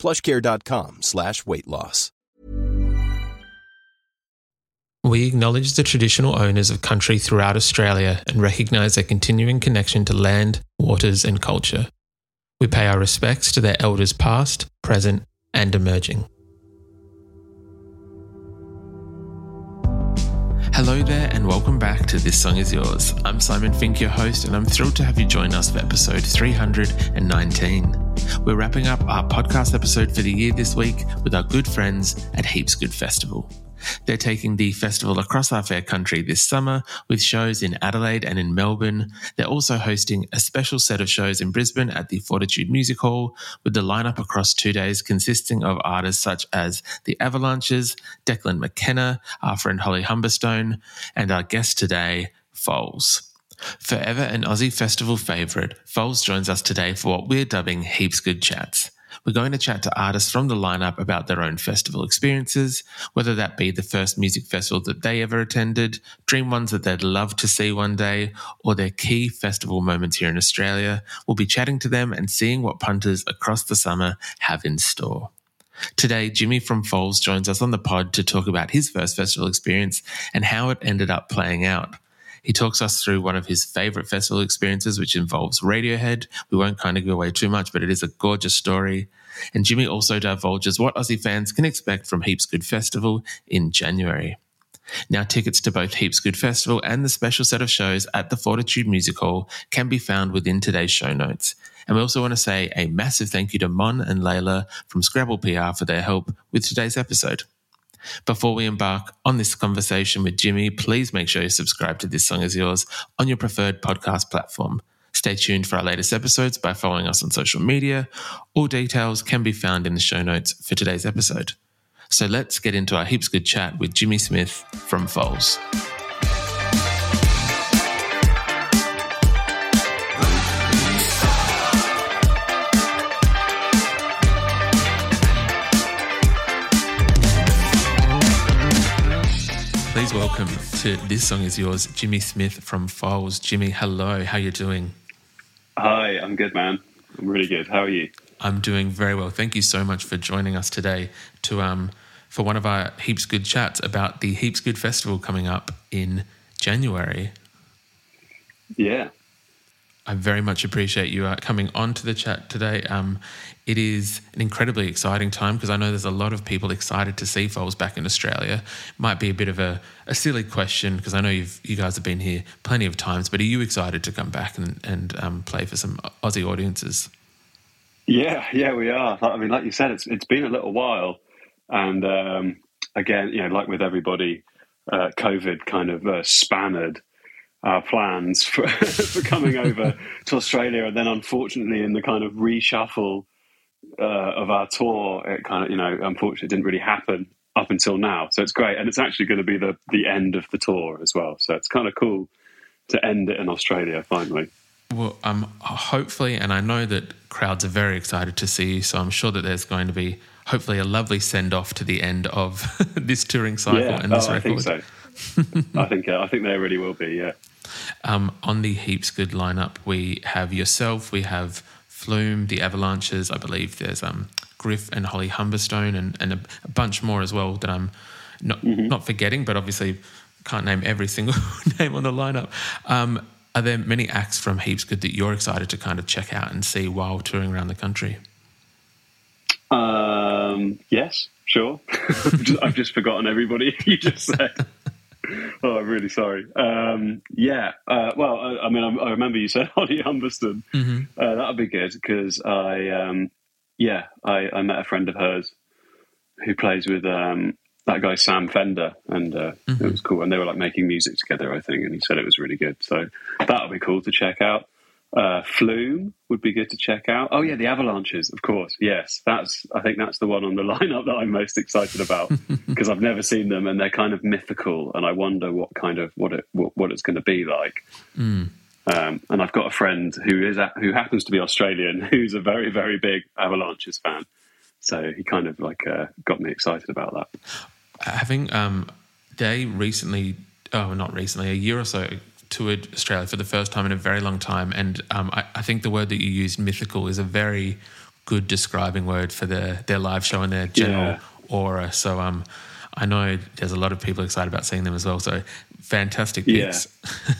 plushcare.com slash weight loss. We acknowledge the traditional owners of country throughout Australia and recognise their continuing connection to land, waters and culture. We pay our respects to their elders past, present and emerging. Hello there, and welcome back to This Song Is Yours. I'm Simon Fink, your host, and I'm thrilled to have you join us for episode 319. We're wrapping up our podcast episode for the year this week with our good friends at Heaps Good Festival. They're taking the festival across our fair country this summer with shows in Adelaide and in Melbourne. They're also hosting a special set of shows in Brisbane at the Fortitude Music Hall with the lineup across two days consisting of artists such as the Avalanches, Declan McKenna, our friend Holly Humberstone, and our guest today, Foals. Forever an Aussie festival favourite, Foals joins us today for what we're dubbing Heaps Good Chats. We're going to chat to artists from the lineup about their own festival experiences, whether that be the first music festival that they ever attended, dream ones that they'd love to see one day, or their key festival moments here in Australia. We'll be chatting to them and seeing what punters across the summer have in store. Today, Jimmy from Foals joins us on the pod to talk about his first festival experience and how it ended up playing out. He talks us through one of his favorite festival experiences, which involves Radiohead. We won't kind of go away too much, but it is a gorgeous story. And Jimmy also divulges what Aussie fans can expect from Heaps Good Festival in January. Now, tickets to both Heaps Good Festival and the special set of shows at the Fortitude Music Hall can be found within today's show notes. And we also want to say a massive thank you to Mon and Layla from Scrabble PR for their help with today's episode. Before we embark on this conversation with Jimmy, please make sure you subscribe to This Song Is Yours on your preferred podcast platform. Stay tuned for our latest episodes by following us on social media. All details can be found in the show notes for today's episode. So let's get into our heaps good chat with Jimmy Smith from Foals. Please welcome to This Song Is Yours, Jimmy Smith from Foals. Jimmy, hello, how you doing? Hi, I'm good, man. I'm really good. How are you? I'm doing very well. Thank you so much for joining us today to um for one of our Heaps Good chats about the Heaps Good Festival coming up in January. Yeah. I very much appreciate you uh, coming on to the chat today. Um, it is an incredibly exciting time because I know there's a lot of people excited to see Foals back in Australia. Might be a bit of a, a silly question because I know you've, you guys have been here plenty of times, but are you excited to come back and, and um, play for some Aussie audiences? Yeah, yeah, we are. I mean, like you said, it's it's been a little while, and um, again, you know, like with everybody, uh, COVID kind of uh, our plans for, for coming over to Australia, and then unfortunately, in the kind of reshuffle uh, of our tour, it kind of, you know, unfortunately, didn't really happen up until now. So it's great, and it's actually going to be the the end of the tour as well. So it's kind of cool to end it in Australia finally. Well, um, hopefully, and I know that crowds are very excited to see you, so I'm sure that there's going to be hopefully a lovely send off to the end of this touring cycle yeah, and this oh, record. I think so. I think uh, I think there really will be. Yeah. Um, on the Heaps Good lineup, we have yourself, we have Flume, the Avalanches, I believe there's um, Griff and Holly Humberstone, and, and a, a bunch more as well that I'm not, Mm-hmm. not forgetting, but obviously can't name every single name on the lineup. Um, are there many acts from Heaps Good that you're excited to kind of check out and see while touring around the country? Um, yes, sure. I've, just, I've just forgotten everybody you just said. oh, I'm really sorry. Um, yeah, uh, well, I, I mean, I, I, remember you said Holly Humberstone. Mm-hmm. Uh, that would be good because I, um, yeah, I, I, met a friend of hers who plays with um, that guy Sam Fender, and uh, mm-hmm. it was cool. And they were like making music together, I think. And he said it was really good, so that would be cool to check out. Uh, Flume would be good to check out. Oh yeah, the Avalanches, of course. Yes, that's. I think that's the one on the lineup that I'm most excited about because I've never seen them and they're kind of mythical, and I wonder what kind of what it what, what it's going to be like. Mm. Um, and I've got a friend who is who happens to be Australian, who's a very very big Avalanches fan. So he kind of like uh, got me excited about that. Having um, they recently, oh, not recently, a year or so toured Australia for the first time in a very long time, and um, I, I, think the word that you used, mythical, is a very good describing word for their their live show and their general yeah. Aura. So um, I know there's a lot of people excited about seeing them as well. So fantastic picks.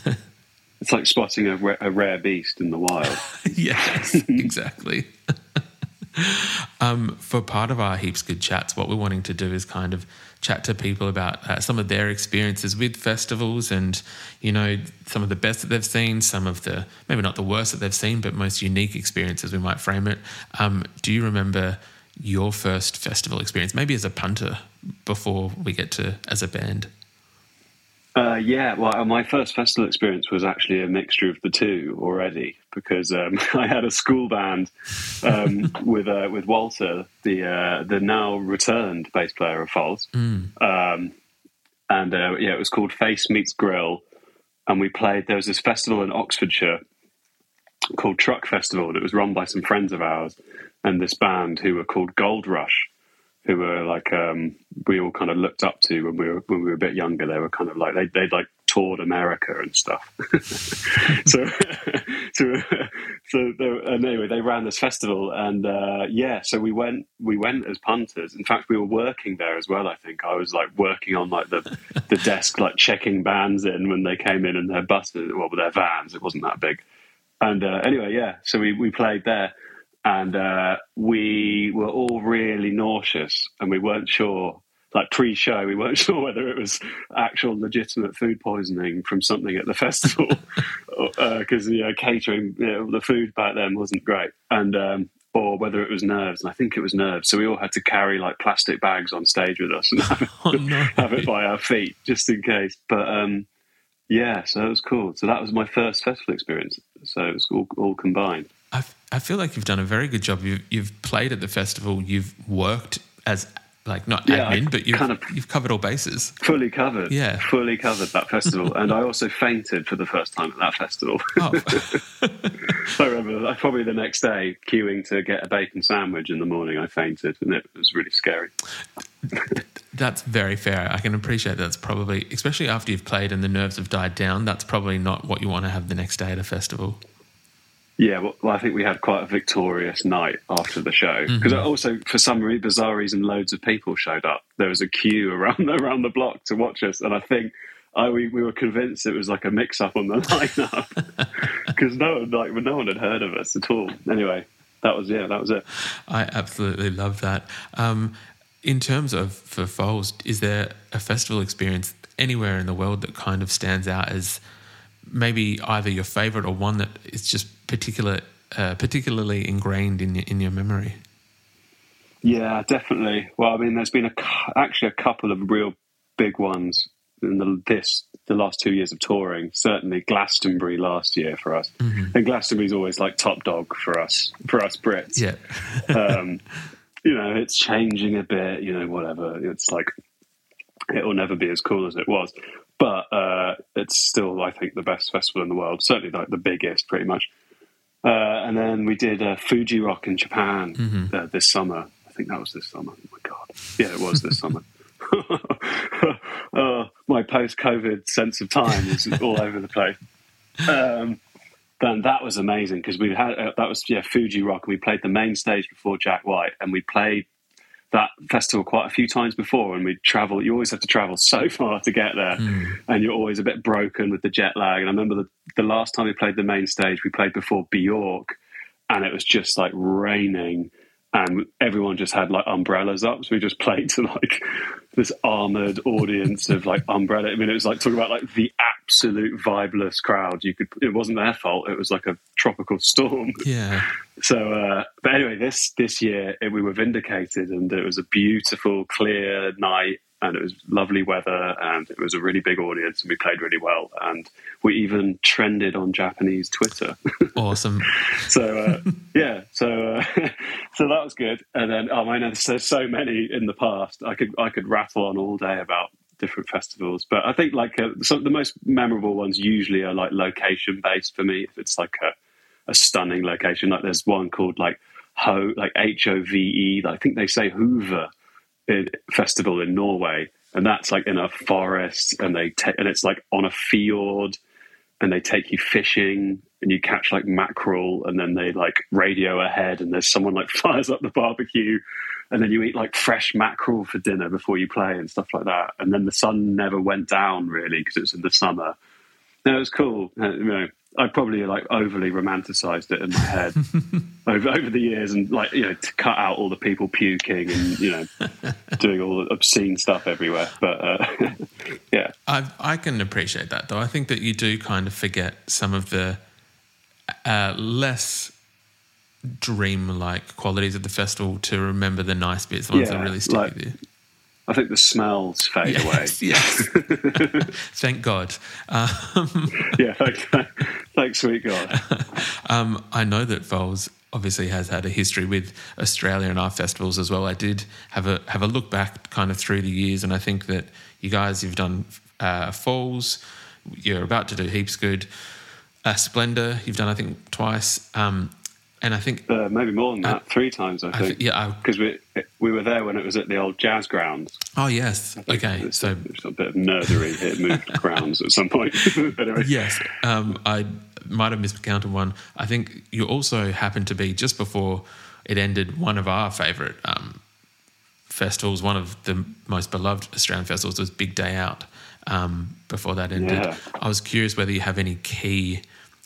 Yeah. it's like spotting a, a rare beast in the wild. yes, exactly. um, for part of our heaps good chats, what we're wanting to do is kind of chat to people about uh, some of their experiences with festivals and, you know, some of the best that they've seen, some of the, maybe not the worst that they've seen, but most unique experiences, we might frame it. Um, do you remember your first festival experience, maybe as a punter before we get to as a band? Uh, yeah, well, uh, my first festival experience was actually a mixture of the two already because um, I had a school band um, with uh, with Walter, the uh, the now returned bass player of Foals, mm. um, and uh, yeah, it was called Face Meets Grill, and we played. There was this festival in Oxfordshire called Truck Festival, it was run by some friends of ours and this band who were called Goldrush who were like um, we all kind of looked up to when we were when we were a bit younger. They were kind of like they they like toured America and stuff. so so so they, and anyway, they ran this festival, and uh, yeah, so we went we went as punters. In fact, we were working there as well. I think I was like working on like the the desk, like checking bands in when they came in and their buses, well, their vans. It wasn't that big. And uh, anyway, yeah, so we we played there and uh, we were all really nauseous, and we weren't sure. Like pre-show, we weren't sure whether it was actual legitimate food poisoning from something at the festival, because uh, you know catering, you know, the food back then wasn't great, and um, or whether it was nerves. And I think it was nerves. So we all had to carry like plastic bags on stage with us and have it, oh, no. have it by our feet just in case. But um, yeah, so it was cool. So that was my first festival experience. So it was all, all combined. I, I feel like you've done a very good job. You've, you've played at the festival. You've worked as like not yeah, admin, but you've kind of you've covered all bases. Fully covered. Yeah, fully covered that festival, and I also fainted for the first time at that festival. Oh. I remember probably the next day queuing to get a bacon sandwich in the morning. I fainted, and it was really scary. That's very fair. I can appreciate that's probably, especially after you've played and the nerves have died down. That's probably not what you want to have the next day at a festival. Yeah, well, I think we had quite a victorious night after the show because mm-hmm. also, for some bizarre reason, loads of people showed up. There was a queue around around the block to watch us, and I think I we, we were convinced it was like a mix up on the lineup because no one like no one had heard of us at all. Anyway, that was yeah, that was it. I absolutely love that. Um, in terms of for Foals, is there a festival experience anywhere in the world that kind of stands out as maybe either your favorite or one that is just particular, uh, particularly ingrained in your, in your memory? Yeah, definitely. Well, I mean, there's been a, actually a couple of real big ones in the, this the last two years of touring. Certainly, Glastonbury last year for us, mm-hmm. and Glastonbury's always like top dog for us for us Brits. Yeah, um, you know, it's changing a bit. You know, whatever. It's like it will never be as cool as it was, but uh, it's still, I think, the best festival in the world. Certainly, like the biggest, pretty much. Uh, and then we did uh, Fuji Rock in Japan mm-hmm. Uh, this summer. I think that was this summer. Oh my god, yeah, it was this summer. Uh, my post-COVID sense of time is all over the place. Um, then that was amazing because we had uh, that was yeah Fuji Rock. and We played the main stage before Jack White, and we played that festival quite a few times before and we travel you always have to travel so far to get there mm. and you're always a bit broken with the jet lag and i remember the, the last time we played the main stage we played before Björk and it was just like raining and everyone just had like umbrellas up. So we just played to like this armored audience of like umbrella. I mean, it was like talking about like the absolute vibeless crowd. You could, it wasn't their fault. It was like a tropical storm. Yeah. So, uh, but anyway, this this year it, we were vindicated, and it was a beautiful, clear night. and it was lovely weather, and it was a really big audience, and we played really well, and we even trended on Japanese Twitter. Awesome. so uh, yeah, so uh, so that was good. And then oh man, there's so many in the past. I could I could rattle on all day about different festivals, but I think like uh, some the most memorable ones usually are like location based for me. If it's like a a stunning location, like there's one called like Ho, like H O V E. I think they say Hoover festival in Norway, and that's like in a forest, and they ta- and it's like on a fjord, and they take you fishing, and you catch like mackerel, and then they like radio ahead, and there's someone like fires up the barbecue, and then you eat like fresh mackerel for dinner before you play and stuff like that, and then the sun never went down really because it was in the summer. No, it was cool. Uh, you know, I probably like overly romanticized it in my head over over the years, and like you know to cut out all the people puking and you know doing all the obscene stuff everywhere. But uh, yeah, I I can appreciate that though. I think that you do kind of forget some of the uh, less dream-like qualities of the festival to remember the nice bits, the ones Yeah, that really stick like- with you. I think the smells fade Yes, yes. Thank God. Um. Yeah, thanks, thanks, sweet God. Um, I know that Foals obviously has had a history with Australia and our festivals as well. I did have a have a look back kind of through the years, and I think that you guys you've done uh, Falls, you're about to do heaps good. Uh, Splendour, you've done I think twice, um, and I think Uh, maybe more than that, three times I I think. thi- yeah. Because we we were there when it was at the old jazz grounds. oh yes, okay. It's So a, it's a bit of nerdery. It moved grounds at some point. anyway, Yes, um, I might have miscounted one. I think you also happened to be just before it ended one of our favourite um, festivals. One of the most beloved Australian festivals was Big Day Out. Um, before that ended, Yeah. I was curious whether you have any key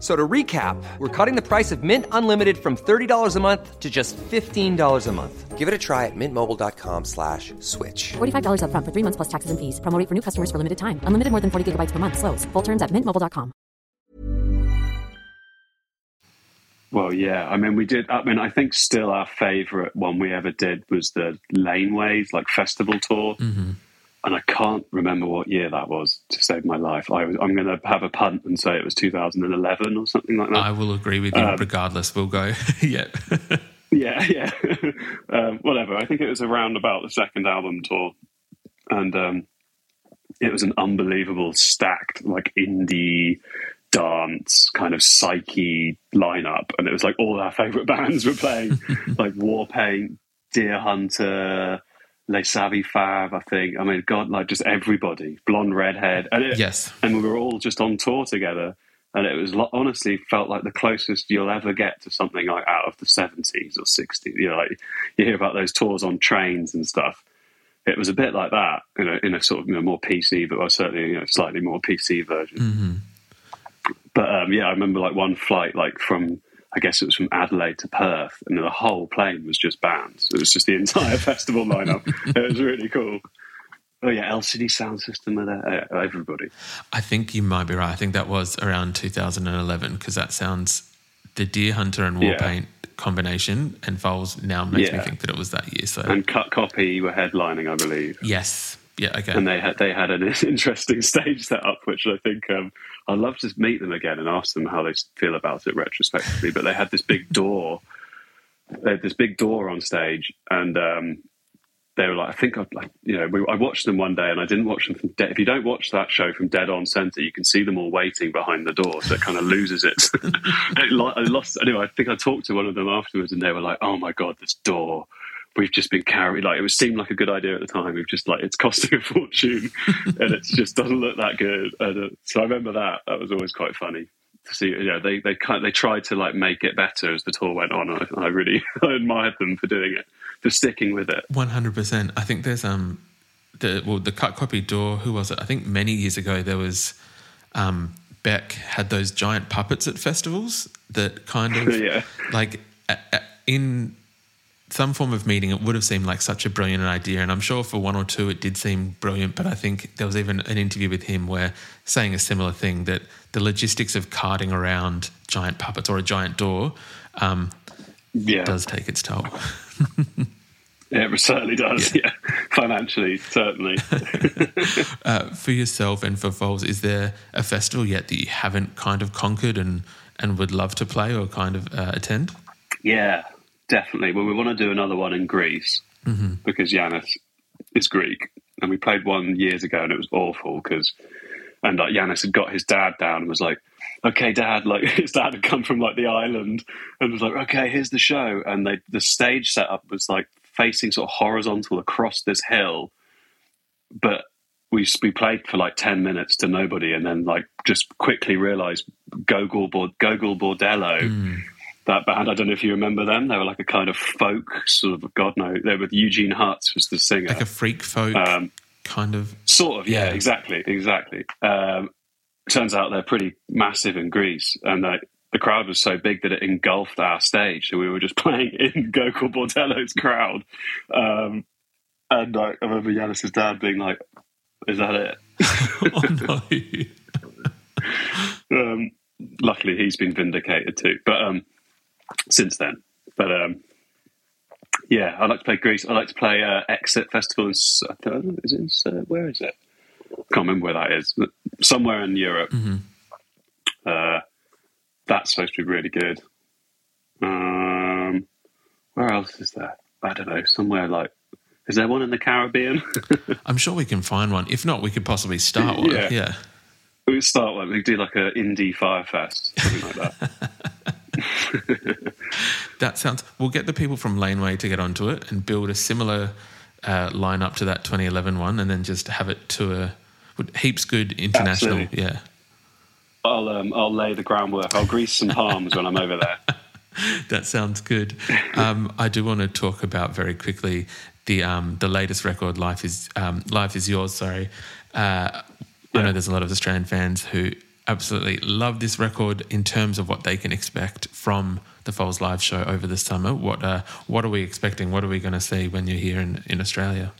F- So to recap, we're cutting the price of Mint Unlimited from $30 a month to just $15 a month. Give it a try at mintmobile.com slash switch. $45 upfront for three months plus taxes and fees. Promo rate for new customers for limited time. Unlimited more than 40 gigabytes per month. Slows. Full terms at mintmobile.com. Well, yeah. I mean, we did. I mean, I think still our favourite one we ever did was the Laneways, like festival tour. Mm-hmm. And I can't remember what year that was to save my life. I was, I'm going to have a punt and say it was 2011 or something like that. I will agree with you. regardless, we'll go. yeah. Yeah, yeah. um, whatever. I think it was around about the second album tour, and um, it was an unbelievable stacked like indie dance kind of psyche lineup, and it was like all our favorite bands were playing, like Warpaint, Deerhunter. Les Savy Fav, I think. I mean, God, like just everybody, blonde redhead, and it, Yes. and we were all just on tour together. And it was honestly felt like the closest you'll ever get to something like out of the 70s or 60s you know like you hear about those tours on trains and stuff. It was a bit like that you know in a sort of you know, more pc but well, certainly you know slightly more pc version. But um, yeah i remember like one flight like from I guess it was from Adelaide to Perth, and the whole plane was just bands. It was just the entire festival lineup. It was really cool. Oh yeah, LCD Soundsystem were there. Uh, Everybody. I think you might be right. I think that was around 2011 because that sounds the Deerhunter and Yeah. Warpaint combination and Foals now makes me think that it was that year. So and Cut Copy were headlining, I believe. yes, yeah, okay. And they had they had an interesting stage setup, which I think um, I'd love to meet them again and ask them how they feel about it retrospectively. But they had this big door, they had this big door on stage, and um, they were like, I think I'd like, you know, we, I watched them one day and I didn't watch them from dead. If you don't watch that show from dead on center, you can see them all waiting behind the door. So it kind of loses it. it I lost, anyway, I think I talked to one of them afterwards and they were like, oh my God, this door. We've just been carried, like, it was seemed like a good idea at the time. We've just like, it's costing a fortune and it just doesn't look that good. And, uh, so I remember that. That was always quite funny to see. Yeah, they, they kind of, they tried to like make it better as the tour went on. I, I really I admired them for doing it for sticking with it. One hundred percent. I think there's um the well the cut copy door. Who was it? I think many years ago there was um Beck had those giant puppets at festivals that kind of yeah. like in some form of meeting, it would have seemed like such a brilliant idea. And I'm sure for one or two it did seem brilliant. But I think there was even an interview with him where saying a similar thing that the logistics of carting around giant puppets or a giant door um, yeah. does take its toll. Yeah, it certainly does. Yeah, yeah. financially, certainly. uh, for yourself and for Foals, is there a festival yet that you haven't kind of conquered and and would love to play or kind of uh, attend? Yeah, definitely. Well, we want to do another one in Greece mm-hmm. because Yannis is Greek, and we played one years ago, and it was awful because and like Yannis had got his dad down and was like, "Okay, dad," like his dad had come from like the island and was like, "Okay, here's the show," and they the stage setup was like facing sort of horizontal across this hill, but we we played for like ten minutes to nobody, and then like just quickly realised Gogol Gogol Bordello. Mm. That band, I don't know if you remember them. They were like a kind of folk sort of God no. They were with Eugene Hutz was the singer, like a freak folk um, kind of, sort of. Yeah, yeah. exactly, exactly. Um, turns out they're pretty massive in Greece, and they, the crowd was so big that it engulfed our stage. So we were just playing in Gogol Bordello's crowd. Um, and I remember Yannis's dad being like, "Is that it?" oh no. um, luckily, he's been vindicated too. But um, since then, but um, yeah, I like to play Greece. I like to play uh, Exit Festival. In, is it, uh, where is it? I can't remember where that is. Somewhere in Europe. Mm-hmm. Uh, that's supposed to be really good. Um, where else is there? I don't know. Somewhere like, is there one in the Caribbean? I'm sure we can find one. If not, we could possibly start one. Yeah. yeah. We could start one. We could do like an indie fire fest, something like that. that sounds. We'll get the people from Laneway to get onto it and build a similar uh, lineup to that 2011 one, and then just have it to a heaps good international. Absolutely. Yeah. I'll um, I'll lay the groundwork. I'll grease some palms when I'm over there. that sounds good. Um, I do want to talk about very quickly the um, the latest record, "Life Is um, Life Is Yours." Sorry, uh, yeah. I know there's a lot of Australian fans who absolutely love this record in terms of what they can expect from the Foals live show over the summer. What uh, what are we expecting? What are we going to see when you're here in, in Australia?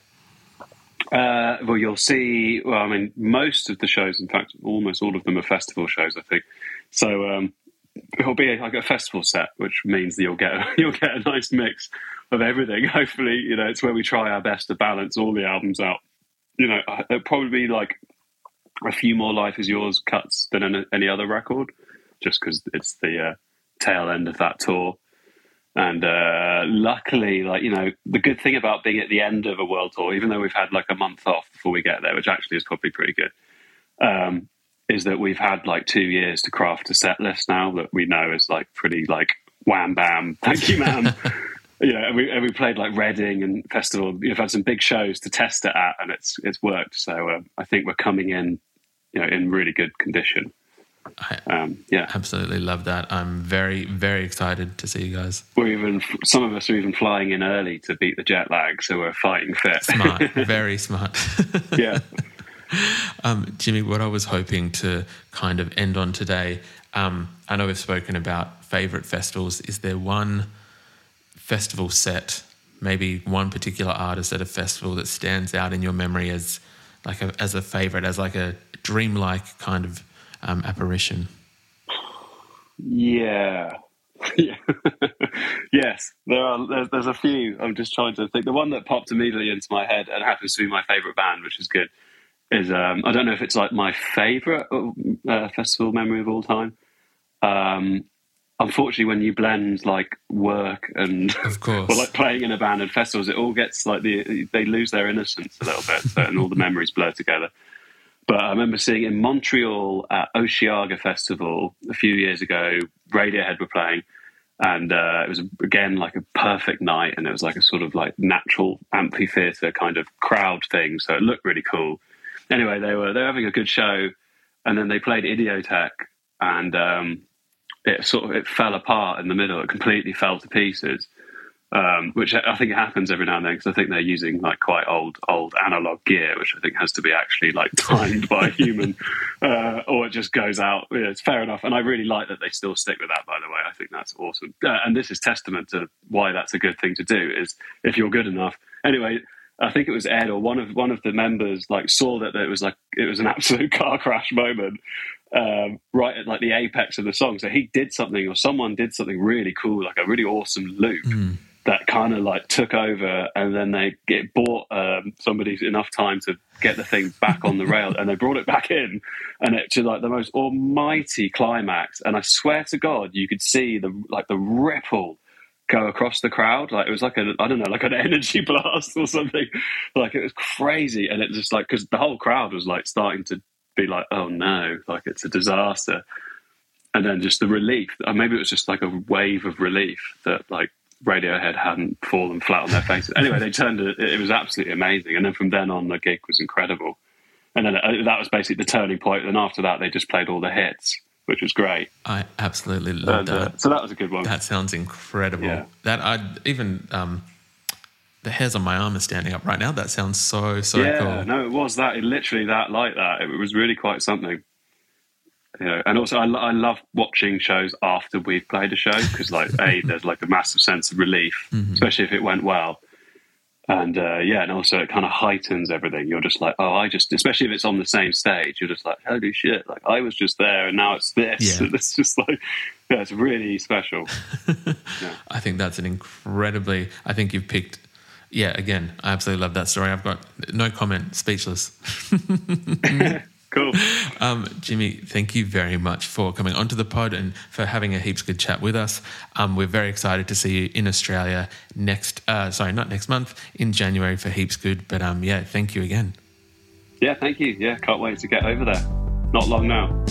Uh, well, you'll see. Well, I mean, most of the shows, in fact, almost all of them are festival shows. I think so. Um, it'll be like a festival set, which means that you'll get you'll get a nice mix of everything. Hopefully, you know, it's where we try our best to balance all the albums out. You know, it'll probably be like a few more "Life Is Yours" cuts than any other record, just because it's the uh, tail end of that tour. And uh, luckily, like you know, the good thing about being at the end of a world tour, even though we've had like a month off before we get there, which actually is probably pretty good, um, is that we've had like two years to craft a set list now that we know is like pretty like wham bam, thank you, ma'am. you know, and we, and we played like Reading and festival. We've had some big shows to test it at, and it's it's worked. So um, I think we're coming in, you know, in really good condition. Um, yeah, absolutely love that. I'm very, very excited to see you guys. We're even some of us are even flying in early to beat the jet lag, so we're fighting fit. Smart, very smart. yeah. Um, Jimmy, what I was hoping to kind of end on today, um, I know we've spoken about favourite festivals. Is there one festival set, maybe one particular artist at a festival that stands out in your memory as like a, as a favourite, as like a dreamlike kind of um, apparition? Yeah. yeah. yes, there are. There's, there's, a few. I'm just trying to think. The one that popped immediately into my head and happens to be my favorite band, which is good, is um, I don't know if it's like my favorite uh, festival memory of all time. Um, unfortunately, when you blend like work and Of course. or like playing in a band and festivals, it all gets like the they lose their innocence a little bit, so, and all the memories blur together. But I remember seeing in Montreal at Osheaga Festival a few years ago, Radiohead were playing, and uh, it was again like a perfect night, and it was like a sort of like natural amphitheater kind of crowd thing, so it looked really cool. Anyway, they were they were having a good show, and then they played Idioteque, and um, it sort of it fell apart in the middle. It completely fell to pieces, um, which I think happens every now and then because I think they're using like quite old old analog gear, which I think has to be actually like timed by a human, uh, or it just goes out. Yeah, it's fair enough, and I really like that they still stick with that. By the way, I think that's awesome, uh, and this is testament to why that's a good thing to do. Is if you're good enough. Anyway, I think it was Ed or one of one of the members like saw that it was like it was an absolute car crash moment um, right at like the apex of the song. So he did something or someone did something really cool, like a really awesome loop that kind of like took over, and then they get bought um, somebody enough time to get the thing back on the rail, and they brought it back in, and it to like the most almighty climax. And I swear to God, you could see the like the ripple go across the crowd. Like it was like a I don't know, like an energy blast or something. Like it was crazy, and it just like because the whole crowd was like starting to be like, oh no, like it's a disaster. And then just the relief, or maybe it was just like a wave of relief that like Radiohead hadn't fallen flat on their faces. Anyway, they turned it, it was absolutely amazing. And then from then on, the gig was incredible. And then uh, that was basically the turning point. And after that, they just played all the hits, which was great. I absolutely love uh, that. so that was a good one. That sounds incredible. Yeah. That I even um, the hairs on my arm are standing up right now. That sounds so so yeah, cool. no, it was that. It literally that like that. It was really quite something. You know, and also I, I love watching shows after we've played a show because, like, a there's like a massive sense of relief, Mm-hmm. especially if it went well. And uh, yeah, and also it kind of heightens everything. You're just like, oh, I just, especially if it's on the same stage, you're just like, holy shit! Like I was just there, and now it's this. Yeah. And it's just like, yeah, it's really special. yeah. I think that's an incredibly. I think you've picked. Yeah, again, I absolutely love that story. I've got no comment, speechless. cool. Um, Jimmy, thank you very much for coming onto the pod and for having a heaps good chat with us. Um, we're very excited to see you in Australia next. Uh, sorry, not next month, in January for heaps good. But um, yeah, thank you again. Yeah, thank you. Yeah, can't wait to get over there. Not long now.